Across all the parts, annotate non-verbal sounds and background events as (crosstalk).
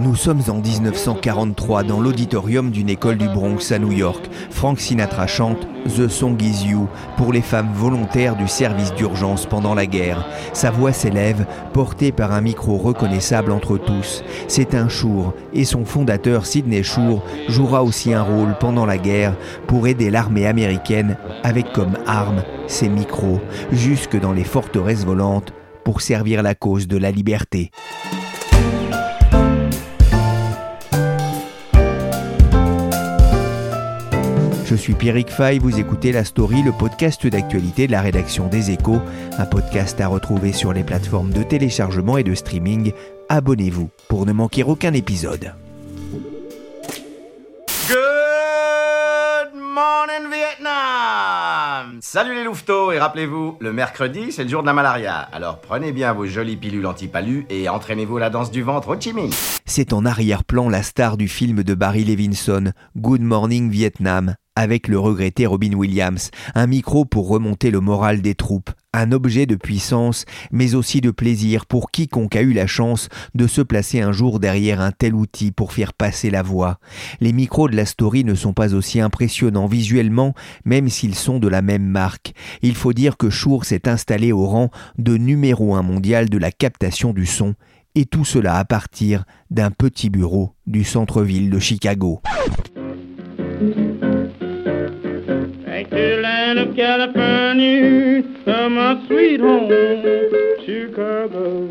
Nous sommes en 1943 dans l'auditorium d'une école du Bronx à New York. Frank Sinatra chante The Song Is You pour les femmes volontaires du service d'urgence pendant la guerre. Sa voix s'élève, portée par un micro reconnaissable entre tous. C'est un Shure et son fondateur Sidney Shure jouera aussi un rôle pendant la guerre pour aider l'armée américaine avec comme arme ses micros jusque dans les forteresses volantes pour servir la cause de la liberté. Je suis Pierrick Fay, vous écoutez La Story, le podcast d'actualité de la rédaction des Échos, un podcast à retrouver sur les plateformes de téléchargement et de streaming. Abonnez-vous pour ne manquer aucun épisode. Good morning Vietnam Salut les louveteaux et rappelez-vous, le mercredi c'est le jour de la malaria. Alors prenez bien vos jolies pilules anti-palu et entraînez-vous à la danse du ventre au Chi Minh. C'est en arrière-plan la star du film de Barry Levinson, Good Morning Vietnam, avec le regretté Robin Williams, un micro pour remonter le moral des troupes, un objet de puissance, mais aussi de plaisir pour quiconque a eu la chance de se placer un jour derrière un tel outil pour faire passer la voix. Les micros de la story ne sont pas aussi impressionnants visuellement, même s'ils sont de la même marque. Il faut dire que Shure s'est installé au rang de numéro un mondial de la captation du son, et tout cela à partir d'un petit bureau du centre-ville de Chicago. California, to my sweet home, Chicago.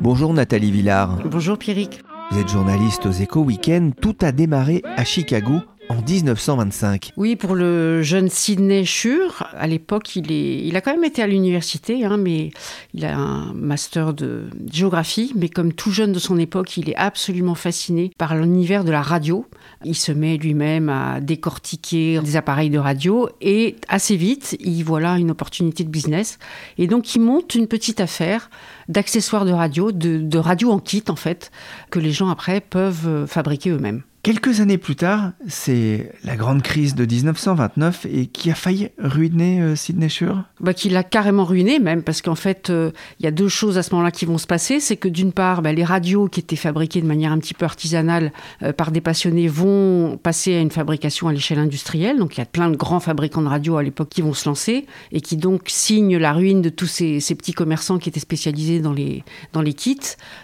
Bonjour Nathalie Villard. Bonjour Pierrick. Vous êtes journaliste aux Échos Week-end. Tout a démarré à Chicago en 1925. Oui, pour le jeune Sidney Shure, à l'époque, il, est, il a quand même été à l'université, hein, mais il a un master de géographie. Mais comme tout jeune de son époque, il est absolument fasciné par l'univers de la radio. Il se met lui-même à décortiquer des appareils de radio et assez vite, il voit là une opportunité de business. Et donc, il monte une petite affaire d'accessoires de radio, de, radio en kit en fait, que les gens après peuvent fabriquer eux-mêmes. Quelques années plus tard, c'est la grande crise de 1929 et qui a failli ruiner euh, Sidney Shure. bah, qui l'a carrément ruiné même, parce qu'en fait, euh, il y a deux choses à ce moment-là qui vont se passer. C'est que d'une part, bah, les radios qui étaient fabriquées de manière un petit peu artisanale euh, par des passionnés vont passer à une fabrication à l'échelle industrielle. Donc il y a plein de grands fabricants de radios à l'époque qui vont se lancer et qui donc signent la ruine de tous ces, ces petits commerçants qui étaient spécialisés dans les, dans les kits.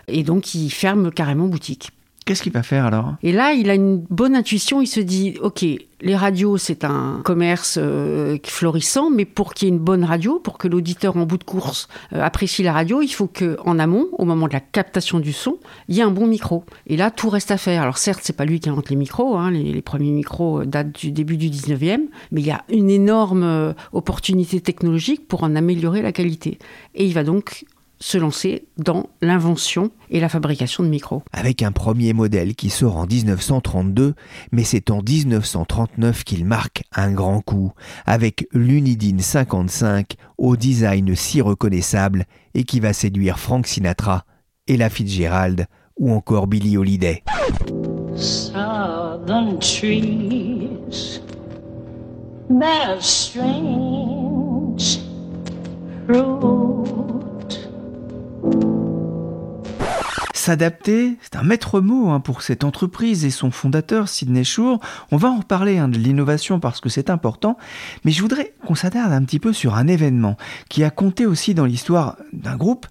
Et donc ils ferment carrément boutique. Qu'est-ce qu'il va faire alors? Et là, il a une bonne intuition. Il se dit, OK, les radios, c'est un commerce euh, florissant, mais pour qu'il y ait une bonne radio, pour que l'auditeur en bout de course euh, apprécie la radio, il faut que, en amont, au moment de la captation du son, il y ait un bon micro. Et là, tout reste à faire. Alors certes, c'est pas lui qui invente les micros. hein, les, les premiers micros euh, datent du début du 19e, mais il y a une énorme euh, opportunité technologique pour en améliorer la qualité. Et il va donc se lancer dans l'invention et la fabrication de micros. Avec un premier modèle qui sort en 1932, mais c'est en 1939 qu'il marque un grand coup, avec l'Unidine 55 au design si reconnaissable et qui va séduire Frank Sinatra, Ella Fitzgerald ou encore Billie Holiday. southern trees C'est un maître mot hein, pour cette entreprise et son fondateur, Sidney Shure. On va en reparler hein, de l'innovation parce que c'est important, mais je voudrais qu'on s'attarde un petit peu sur un événement qui a compté aussi dans l'histoire d'un groupe.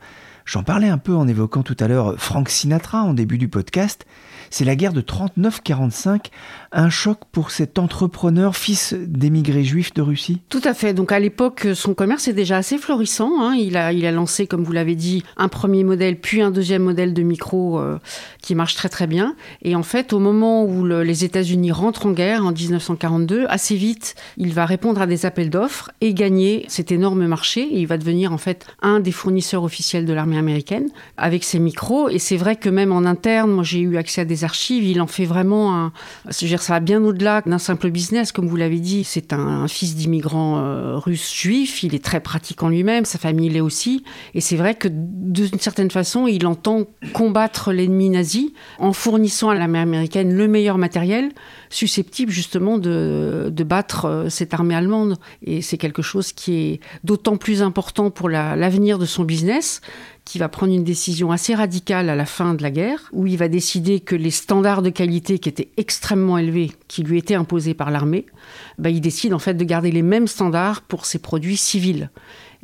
J'en parlais un peu en évoquant tout à l'heure Frank Sinatra en début du podcast. C'est la guerre de 39-45, un choc pour cet entrepreneur, fils d'émigrés juifs de Russie Tout à fait. Donc à l'époque, son commerce est déjà assez florissant. hein. Il, a, il a lancé, comme vous l'avez dit, un premier modèle, puis un deuxième modèle de micro euh, qui marche très très bien. Et en fait, au moment où le- les États-Unis rentrent en guerre en 1942, assez vite, il va répondre à des appels d'offres et gagner cet énorme marché. Il va devenir en fait un des fournisseurs officiels de l'armée américaine avec ses micros. Et c'est vrai que même en interne, moi j'ai eu accès à des archives, il en fait vraiment un. Je veux dire, ça va bien au-delà d'un simple business, comme vous l'avez dit. C'est un, fils d'immigrants euh, russes juifs. Il est très pratique en lui-même, sa famille l'est aussi. Et c'est vrai que d'une certaine façon, il entend combattre l'ennemi nazi en fournissant à l'armée américaine le meilleur matériel susceptible justement de, de battre euh, cette armée allemande. Et c'est quelque chose qui est d'autant plus important pour la- l'avenir de son business qui va prendre une décision assez radicale à la fin de la guerre, où il va décider que les standards de qualité qui étaient extrêmement élevés, qui lui étaient imposés par l'armée, bah, il décide en fait de garder les mêmes standards pour ses produits civils.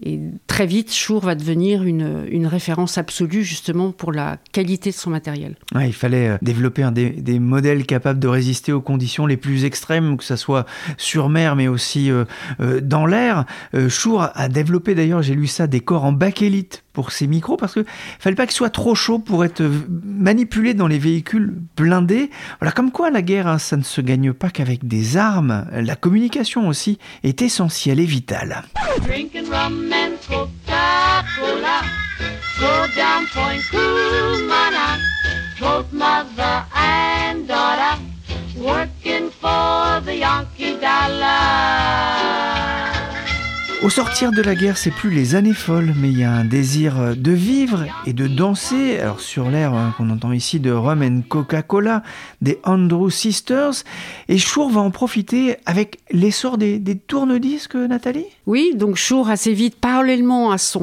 Et très vite, Shure va devenir une, une référence absolue justement pour la qualité de son matériel. Ouais, il fallait euh, développer un des, des modèles capables de résister aux conditions les plus extrêmes, que ce soit sur mer, mais aussi euh, euh, dans l'air. Euh, Shure a développé d'ailleurs, j'ai lu ça, des corps en bakélite pour ses micros, parce que fallait pas qu'ils soient trop chauds pour être manipulés dans les véhicules blindés. Voilà, comme quoi la guerre, hein, ça ne se gagne pas qu'avec des armes. La communication aussi est essentielle et vitale. Drinking rum and Coca-Cola. Go down Point Kumana. Both mother and daughter working for the Yankee dollar. Au sortir de la guerre, c'est plus les années folles, mais il y a un désir euh, de vivre et de danser. Alors sur l'air hein, qu'on entend ici de Rum Coca-Cola, des Andrew Sisters, et Shure va en profiter avec l'essor des, des tourne-disques, Nathalie? Oui, donc Shure, assez vite, parallèlement à son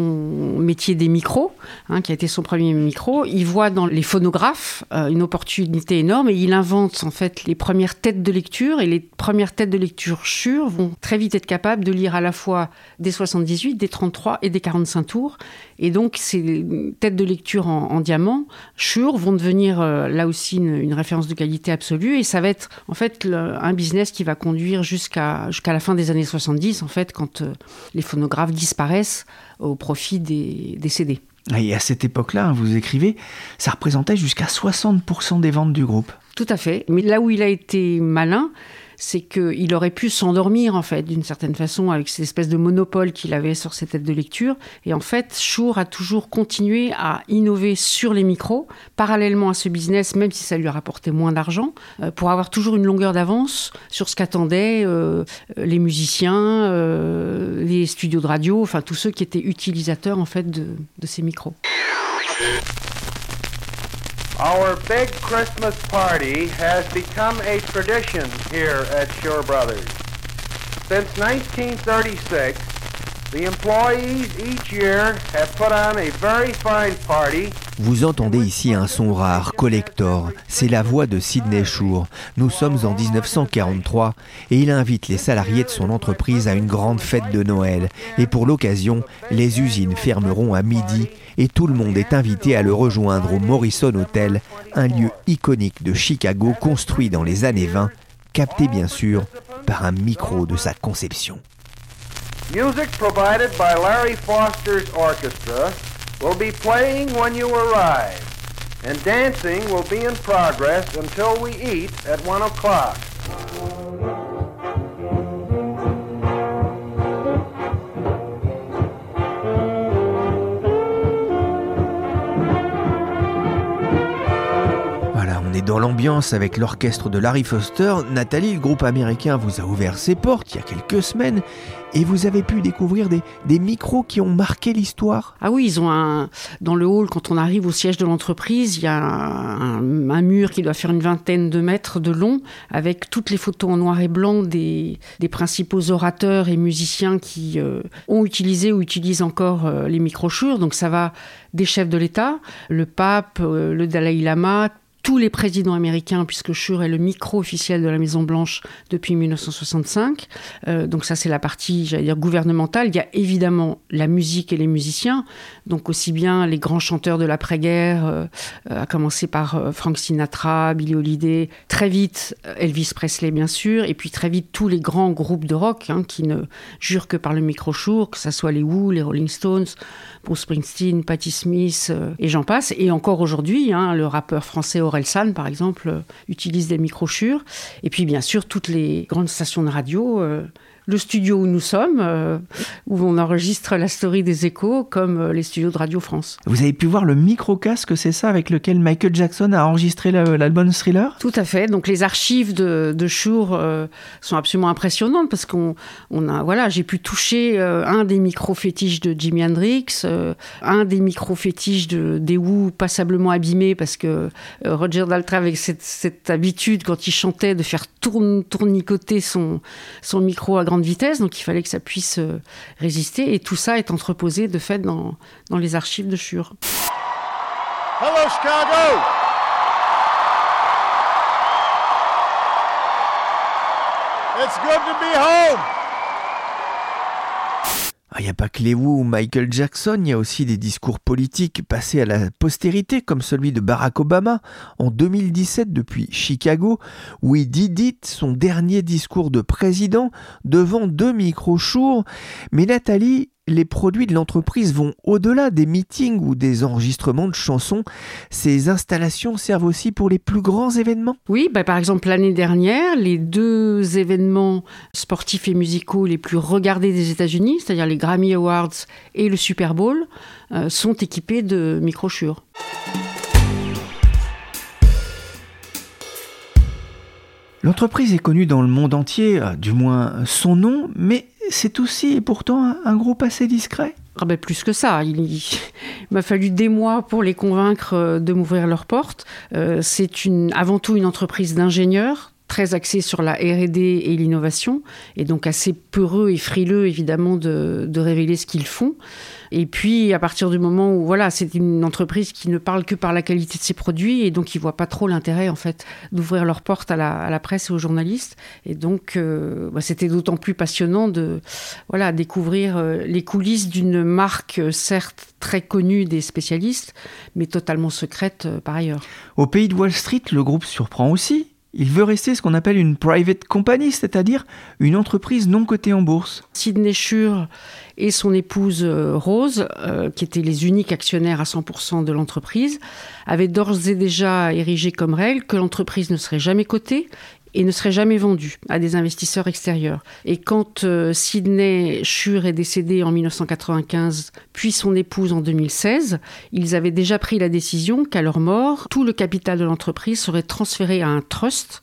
métier des micros, hein, qui a été son premier micro, il voit dans les phonographes euh, une opportunité énorme et il invente en fait les premières têtes de lecture. Et les premières têtes de lecture Shure vont très vite être capables de lire à la fois des 78, des 33 et des 45 tours. Et donc ces têtes de lecture en, en diamant, Shure, vont devenir euh, là aussi une, une référence de qualité absolue. Et ça va être en fait le- un business qui va conduire jusqu'à jusqu'à la fin des années 70, en fait, quand euh, les phonographes disparaissent au profit des, des CD. Et à cette époque-là, hein, vous écrivez, ça représentait jusqu'à 60% des ventes du groupe. Tout à fait. Mais là où il a été malin, c'est qu'il aurait pu s'endormir, en fait, d'une certaine façon, avec cette espèce de monopole qu'il avait sur ses têtes de lecture. Et en fait, Shure a toujours continué à innover sur les micros, parallèlement à ce business, même si ça lui a rapporté moins d'argent, euh, pour avoir toujours une longueur d'avance sur ce qu'attendaient euh, les musiciens, euh, les studios de radio, enfin tous ceux qui étaient utilisateurs, en fait, de, de ces micros. Our big Christmas party has become a tradition here at Shore Brothers. Since 1936, the employees each year have put on a very fine party Vous entendez ici un son rare, collector. C'est la voix de Sidney Shure. Nous sommes en 1943 et il invite les salariés de son entreprise à une grande fête de Noël. Et pour l'occasion, les usines fermeront à midi et tout le monde est invité à le rejoindre au Morrison Hotel, un lieu iconique de Chicago construit dans les années 20, capté bien sûr par un micro de sa conception. Will be playing when you arrive, and dancing will be in progress until we eat at 1 o'clock. Dans l'ambiance avec l'orchestre de Larry Foster. Nathalie, le groupe américain vous a ouvert ses portes il y a quelques semaines et vous avez pu découvrir des, micros qui ont marqué l'histoire. Ah oui, ils ont un. Dans le hall, quand on arrive au siège de l'entreprise, il y a un, mur qui doit faire une vingtaine de mètres de long, avec toutes les photos en noir et blanc des, des principaux orateurs et musiciens qui euh, ont utilisé ou utilisent encore euh, les microchures. Donc ça va des chefs de l'État, le pape, euh, le Dalai Lama, tous les présidents américains, puisque Shure est le micro officiel de la Maison Blanche depuis 1965. Euh, donc ça, c'est la partie, j'allais dire, gouvernementale. Il y a évidemment la musique et les musiciens, donc aussi bien les grands chanteurs de l'après-guerre, euh, à commencer par euh, Frank Sinatra, Billie Holiday, très vite Elvis Presley, bien sûr, et puis très vite tous les grands groupes de rock hein, qui ne jurent que par le micro Shure, que ce soit les Who, les Rolling Stones, Bruce Springsteen, Patti Smith, et j'en passe. Et encore aujourd'hui, hein, le rappeur français Orelsan, par exemple, euh, utilise des micro Shure. Et puis, bien sûr, toutes les grandes stations de radio euh, le studio où nous sommes, euh, où on enregistre la story des échos, comme euh, les studios de Radio France. Vous avez pu voir le micro-casque, c'est ça, avec lequel Michael Jackson a enregistré l'album Thriller? Tout à fait. Donc les archives de, de Shure euh, sont absolument impressionnantes parce qu'on on a voilà, j'ai pu toucher un des micros fétiches de Jimi Hendrix, un des micros fétiches de des Who passablement abîmés parce que Roger Daltrey cette, cette habitude quand il chantait de faire tourne, tournicoter son son micro à grande vitesse, donc il fallait que ça puisse euh, résister. Et tout ça est entreposé de fait dans les archives de Shure. Ah, Il n'y a pas que ou Michael Jackson, il y a aussi des discours politiques passés à la postérité, comme celui de Barack Obama en 2017 depuis Chicago, où il dit son dernier discours de président devant deux micros Shure. Mais Nathalie, les produits de l'entreprise vont au-delà des meetings ou des enregistrements de chansons. Ces installations servent aussi pour les plus grands événements. Oui, bah, par exemple l'année dernière, les deux événements sportifs et musicaux les plus regardés des États-Unis, c'est-à-dire les Grammy Awards et le Super Bowl, euh, sont équipés de micro L'entreprise est connue dans le monde entier, euh, du moins son nom, mais c'est aussi et pourtant un, groupe assez discret. Ah ben, plus que ça, il, m'a fallu des mois pour les convaincre euh, de m'ouvrir leurs portes. Euh, c'est avant tout une entreprise d'ingénieurs très axée sur la R&D et l'innovation, et donc assez peureux et frileux évidemment de, révéler ce qu'ils font. Et puis à partir du moment où voilà, c'est une entreprise qui ne parle que par la qualité de ses produits, et donc ils voient pas trop l'intérêt en fait d'ouvrir leurs portes à la, à la presse et aux journalistes. Et donc euh, bah, c'était d'autant plus passionnant de voilà découvrir euh, les coulisses d'une marque certes très connue des spécialistes, mais totalement secrète euh, par ailleurs. Au pays de Wall Street, le groupe surprend aussi. Il veut rester ce qu'on appelle une private company, c'est-à-dire une entreprise non cotée en bourse. Sidney Shure et son épouse euh, Rose, euh, qui étaient les uniques actionnaires à 100% de l'entreprise, avaient d'ores et déjà érigé comme règle que l'entreprise ne serait jamais cotée et ne serait jamais vendue à des investisseurs extérieurs. Et quand euh, Sidney Shure est décédé en 1995, puis son épouse en 2016, ils avaient déjà pris la décision qu'à leur mort, tout le capital de l'entreprise serait transféré à un trust,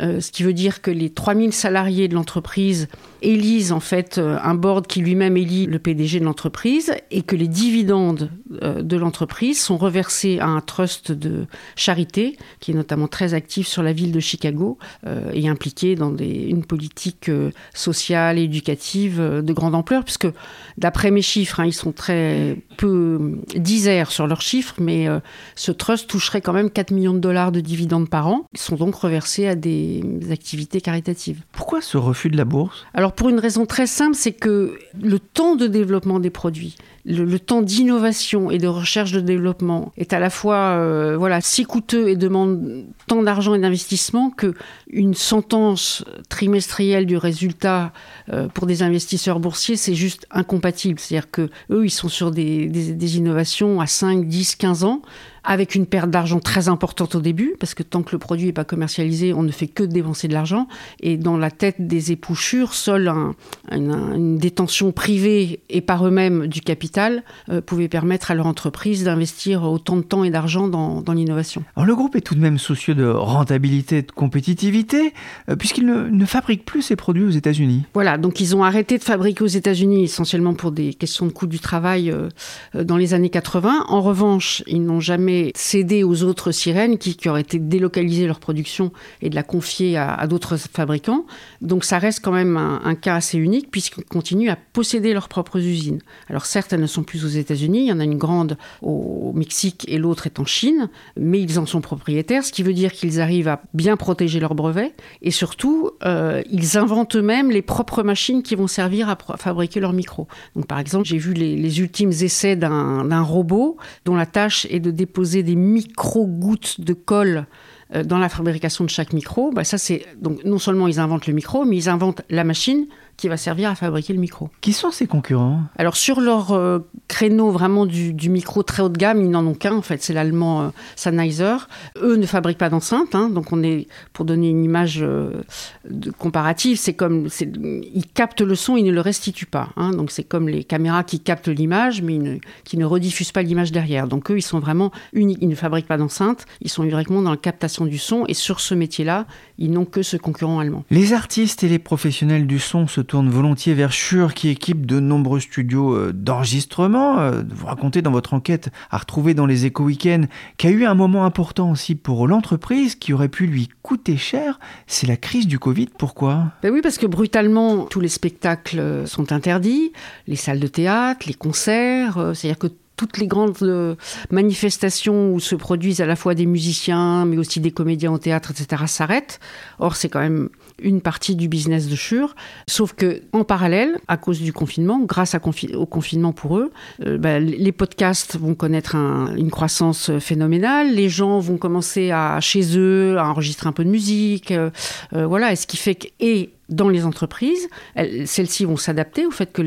euh, ce qui veut dire que les 3000 salariés de l'entreprise élisent en fait euh, un board qui lui-même élit le PDG de l'entreprise et que les dividendes euh, de l'entreprise sont reversés à un trust de charité qui est notamment très actif sur la ville de Chicago euh, et impliqué dans des, une politique sociale et éducative de grande ampleur puisque d'après mes chiffres, hein, ils sont très peu disaires sur leurs chiffres, mais euh, ce trust toucherait quand même 4 millions de dollars de dividendes par an, qui sont donc reversés à des activités caritatives. Pourquoi ce refus de la bourse? Alors pour une raison très simple, c'est que le temps de développement des produits, le, temps d'innovation et de recherche de développement est à la fois euh, voilà si coûteux et demande tant d'argent et d'investissement que une sentence trimestrielle du résultat euh, pour des investisseurs boursiers c'est juste incompatible. C'est-à-dire que eux ils sont sur des, des, des innovations à 5, 10, 15 ans avec une perte d'argent très importante au début, parce que tant que le produit n'est pas commercialisé, on ne fait que dépenser de l'argent. Et dans la tête des épouchures, seule un, un, une détention privée et par eux-mêmes du capital euh, pouvait permettre à leur entreprise d'investir autant de temps et d'argent dans, dans l'innovation. Alors le groupe est tout de même soucieux de rentabilité et de compétitivité, euh, puisqu'il ne, ne fabrique plus ses produits aux États-Unis. Voilà, donc ils ont arrêté de fabriquer aux États-Unis essentiellement pour des questions de coût du travail euh, dans les années 80. En revanche, ils n'ont jamais cédé aux autres sirènes qui, auraient été délocalisées leur production et de la confier à, d'autres fabricants. Donc ça reste quand même un, cas assez unique puisqu'ils continuent à posséder leurs propres usines. Alors certes, elles ne sont plus aux États-Unis. Il y en a une grande au Mexique et l'autre est en Chine, mais ils en sont propriétaires, ce qui veut dire qu'ils arrivent à bien protéger leurs brevets et surtout, euh, ils inventent eux-mêmes les propres machines qui vont servir à fabriquer leurs micros. Donc, par exemple, j'ai vu les, ultimes essais d'un robot dont la tâche est de déposer des micro-gouttes de colle euh, dans la fabrication de chaque micro. Bah, ça, c'est donc non seulement ils inventent le micro, mais ils inventent la machine qui va servir à fabriquer le micro. Qui sont ces concurrents? Alors sur leur euh, créneau vraiment du, du micro très haut de gamme, ils n'en ont qu'un en fait, c'est l'allemand euh, Sennheiser. Eux ne fabriquent pas d'enceinte, hein, donc on est pour donner une image euh, de comparative, c'est comme ils captent le son, ils ne le restituent pas. hein. donc c'est comme les caméras qui captent l'image, mais ne- qui ne rediffusent pas l'image derrière. Donc eux, ils sont vraiment uniques, ils ne fabriquent pas d'enceinte, ils sont uniquement dans la captation du son. Et sur ce métier-là, ils n'ont que ce concurrent allemand. Les artistes et les professionnels du son se tournent volontiers vers Shure qui équipe de nombreux studios euh, d'enregistrement. Euh, Vous racontez dans votre enquête à retrouver dans les éco week-ends qu'il y a eu un moment important aussi pour l'entreprise qui aurait pu lui coûter cher. C'est la crise du Covid. Pourquoi? Ben oui, parce que brutalement, tous les spectacles euh, sont interdits, les salles de théâtre, les concerts, c'est-à-dire que toutes les grandes manifestations où se produisent à la fois des musiciens, mais aussi des comédiens au théâtre, etc., s'arrêtent. Or, c'est quand même une partie du business de Shure. Sauf que, en parallèle, à cause du confinement, grâce au confinement pour eux, euh, ben, les podcasts vont connaître un- une croissance euh, phénoménale. Les gens vont commencer à, chez eux, à enregistrer un peu de musique. euh, voilà, et ce qui fait que, et dans les entreprises, elles- celles-ci vont s'adapter au fait que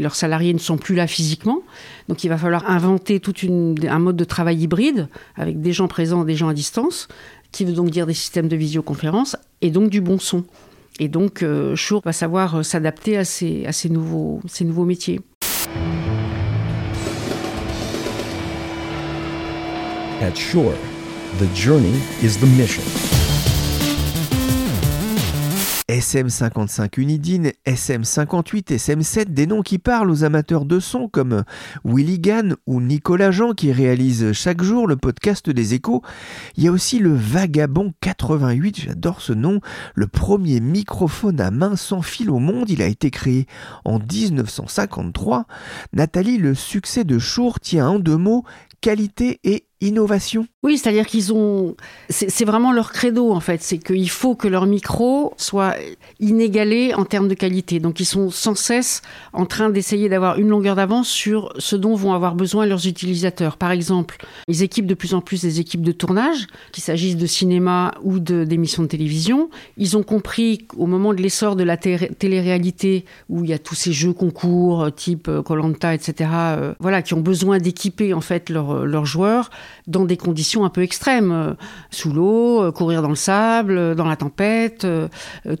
leurs salariés ne sont plus là physiquement. Donc il va falloir inventer tout un mode de travail hybride avec des gens présents, des gens à distance, qui veut donc dire des systèmes de visioconférence et donc du bon son. Et donc euh, Shure va savoir euh, s'adapter à ces, nouveaux, métiers. At the journey is the mission. SM55 Unidine, SM58, SM7, des noms qui parlent aux amateurs de son comme Willy Gann ou Nicolas Jean qui réalisent chaque jour le podcast des échos. Il y a aussi le Vagabond 88, j'adore ce nom, le premier microphone à main sans fil au monde. Il a été créé en 1953. Nathalie, le succès de Shure tient en deux mots qualité et innovation. Oui, c'est-à-dire qu'ils ont. C'est vraiment leur credo, en fait. C'est qu'il faut que leur micro soit inégalé en termes de qualité. Donc, ils sont sans cesse en train d'essayer d'avoir une longueur d'avance sur ce dont vont avoir besoin leurs utilisateurs. Par exemple, ils équipent de plus en plus des équipes de tournage, qu'il s'agisse de cinéma ou d'émissions de, télévision. Ils ont compris qu'au moment de l'essor de la té- télé-réalité, où il y a tous ces jeux concours, euh, type Colanta, etc., euh, voilà, qui ont besoin d'équiper, en fait, leurs joueurs dans des conditions un peu extrêmes, euh, sous l'eau, euh, courir dans le sable, euh, dans la tempête,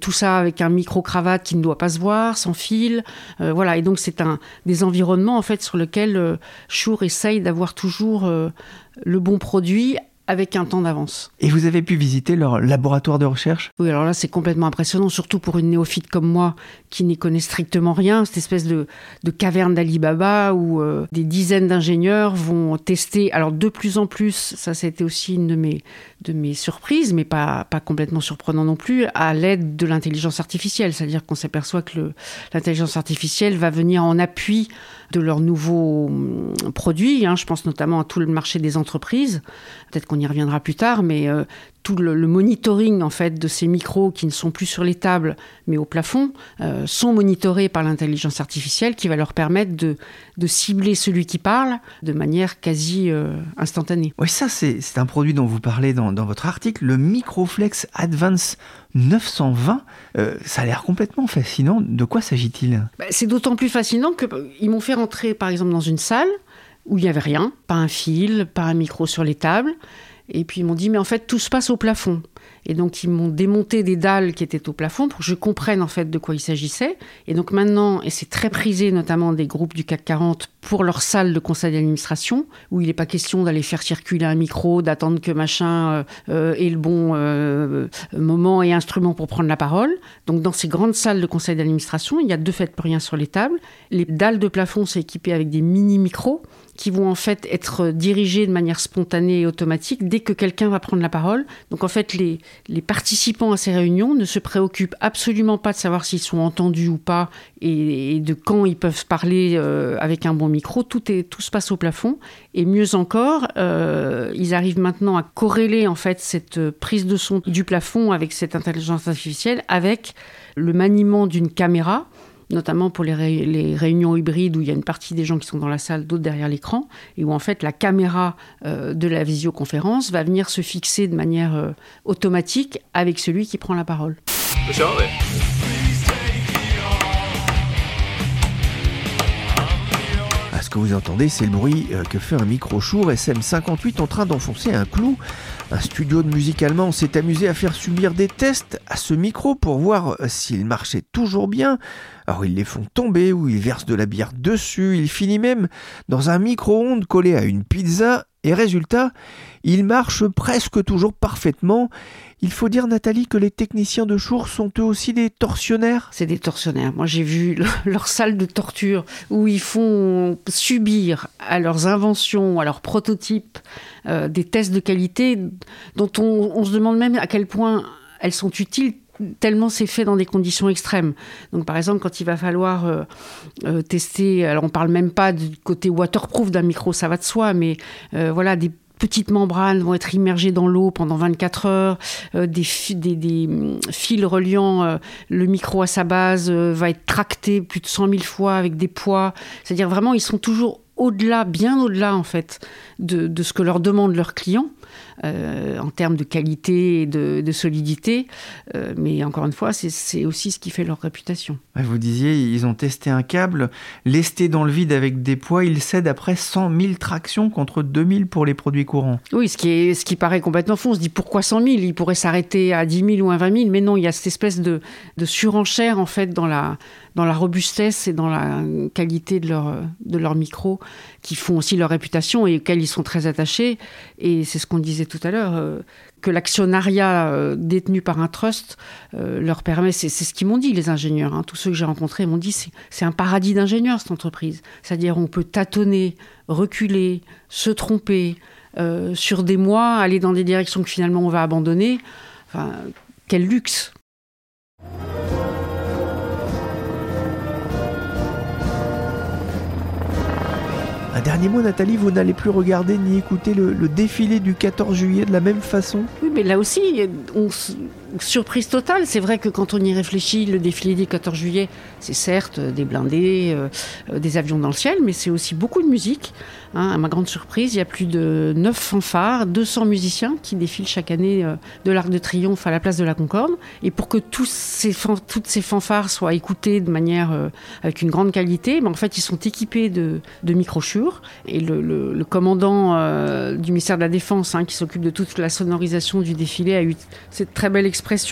tout ça avec un micro-cravate qui ne doit pas se voir, sans fil. voilà, et donc c'est un des environnements en fait sur lesquels Shure essaye d'avoir toujours le bon produit avec un temps d'avance. Et vous avez pu visiter leur laboratoire de recherche? Oui, alors là, c'est complètement impressionnant, surtout pour une néophyte comme moi qui n'y connaît strictement rien. Cette espèce de, de caverne d'Alibaba où euh, des dizaines d'ingénieurs vont tester. Alors, de plus en plus, ça, c'était aussi une de mes, de mes surprises, mais pas, pas complètement surprenant non plus, à l'aide de l'intelligence artificielle. C'est-à-dire qu'on s'aperçoit que l'intelligence artificielle va venir en appui de leurs nouveaux hum, produits. hein. Je pense notamment à tout le marché des entreprises. Peut-être qu'on y reviendra plus tard, mais euh, tout le, le monitoring en fait de ces micros qui ne sont plus sur les tables mais au plafond euh, sont monitorés par l'intelligence artificielle qui va leur permettre de, de cibler celui qui parle de manière quasi euh, instantanée. Oui, ça, c'est un produit dont vous parlez dans, dans votre article, le Microflex Advance 920. Euh, ça a l'air complètement fascinant. De quoi s'agit-il? Bah, C'est d'autant plus fascinant qu'ils m'ont fait rentrer par exemple dans une salle où il n'y avait rien, pas un fil, pas un micro sur les tables. Et puis ils m'ont dit, mais en fait, tout se passe au plafond. Et donc ils m'ont démonté des dalles qui étaient au plafond pour que je comprenne en fait de quoi il s'agissait. Et donc maintenant, et c'est très prisé notamment des groupes du CAC 40 pour leur salle de conseil d'administration, où il n'est pas question d'aller faire circuler un micro, d'attendre que machin euh, euh, ait le bon euh, moment et instrument pour prendre la parole. Donc dans ces grandes salles de conseil d'administration, il y a deux fêtes pour rien sur les tables. Les dalles de plafond sont équipées avec des mini-micros qui vont en fait être dirigés de manière spontanée et automatique dès que quelqu'un va prendre la parole. Donc en fait, les, les, participants à ces réunions ne se préoccupent absolument pas de savoir s'ils sont entendus ou pas et, de quand ils peuvent parler euh, avec un bon micro. Tout, est, tout se passe au plafond. Et mieux encore, euh, ils arrivent maintenant à corréler en fait cette prise de son du plafond avec cette intelligence artificielle avec le maniement d'une caméra notamment pour les, ré- les réunions hybrides où il y a une partie des gens qui sont dans la salle, d'autres derrière l'écran, et où en fait la caméra euh, de la visioconférence va venir se fixer de manière euh, automatique avec celui qui prend la parole. Ah, ce que vous entendez, c'est le bruit euh, que fait un micro Shure SM58 en train d'enfoncer un clou. Un studio de musique allemand s'est amusé à faire subir des tests à ce micro pour voir s'il marchait toujours bien. Alors ils les font tomber ou ils versent de la bière dessus, il finit même dans un micro-ondes collé à une pizza et résultat, il marche presque toujours parfaitement. Il faut dire Nathalie que les techniciens de Shure sont eux aussi des tortionnaires? C'est des tortionnaires. Moi, j'ai vu le- (laughs) leur salle de torture où ils font subir à leurs inventions, à leurs prototypes, euh, des tests de qualité dont on, on se demande même à quel point elles sont utiles tellement c'est fait dans des conditions extrêmes. Donc par exemple, quand il va falloir euh, euh, tester, alors on parle même pas du côté waterproof d'un micro, ça va de soi, mais euh, voilà, des petites membranes vont être immergées dans l'eau pendant 24 heures, des, hum, fils reliant le micro à sa base euh, va être tracté plus de 100 000 fois avec des poids. C'est-à-dire vraiment, ils sont toujours au-delà, bien au-delà en fait, de, de ce que leur demandent leurs clients. euh, en termes de qualité et de, de solidité, Euh, mais encore une fois, c'est- aussi ce qui fait leur réputation. Vous disiez, ils ont testé un câble, lesté dans le vide avec des poids, il cède après 100 000 tractions contre 2000 pour les produits courants. Oui, ce qui, est, ce qui paraît complètement fou. On se dit pourquoi 100 000 Il pourrait s'arrêter à 10 000 ou à 20 000. Mais non, il y a cette espèce de, de surenchère en fait dans la, dans la robustesse et dans la qualité de leur, de leur micro qui font aussi leur réputation et auxquels ils sont très attachés. Et c'est ce qu'on disait tout à l'heure. euh, que l'actionnariat euh, détenu par un trust euh, leur permet, c'est ce qu'ils m'ont dit les ingénieurs, hein. tous ceux que j'ai rencontrés m'ont dit c'est un paradis d'ingénieurs cette entreprise. C'est-à-dire on peut tâtonner, reculer, se tromper, sur des mois, aller dans des directions que finalement on va abandonner. Quel luxe Un dernier mot, Nathalie, vous n'allez plus regarder ni écouter le, défilé du 14 juillet de la même façon? Oui, mais là aussi, on, s- surprise totale. C'est vrai que quand on y réfléchit, le défilé du 14 juillet, c'est certes des blindés, euh, euh, des avions dans le ciel, mais c'est aussi beaucoup de musique. hein. à ma grande surprise, il y a plus de 9 fanfares, 200 musiciens qui défilent chaque année euh, de l'Arc de Triomphe à la place de la Concorde. Et pour que tous ces toutes ces fanfares soient écoutées de manière euh, avec une grande qualité, ben, en fait, ils sont équipés de, microchures. Et le, commandant euh, du ministère de la Défense, hein, qui s'occupe de toute la sonorisation du défilé, a eu cette très belle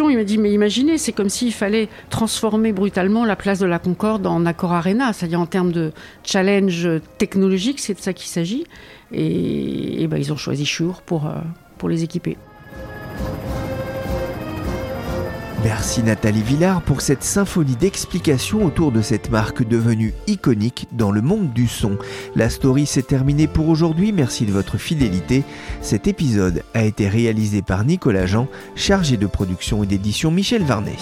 Il m'a dit, mais imaginez, c'est comme s'il fallait transformer brutalement la place de la Concorde en Accor Arena, c'est-à-dire en termes de challenge technologique, c'est de ça qu'il s'agit. Et, ben, ils ont choisi Shure pour, euh, pour les équiper. Merci Nathalie Villard pour cette symphonie d'explications autour de cette marque devenue iconique dans le monde du son. La story s'est terminée pour aujourd'hui, merci de votre fidélité. Cet épisode a été réalisé par Nicolas Jean, chargé de production et d'édition Michel Varnet.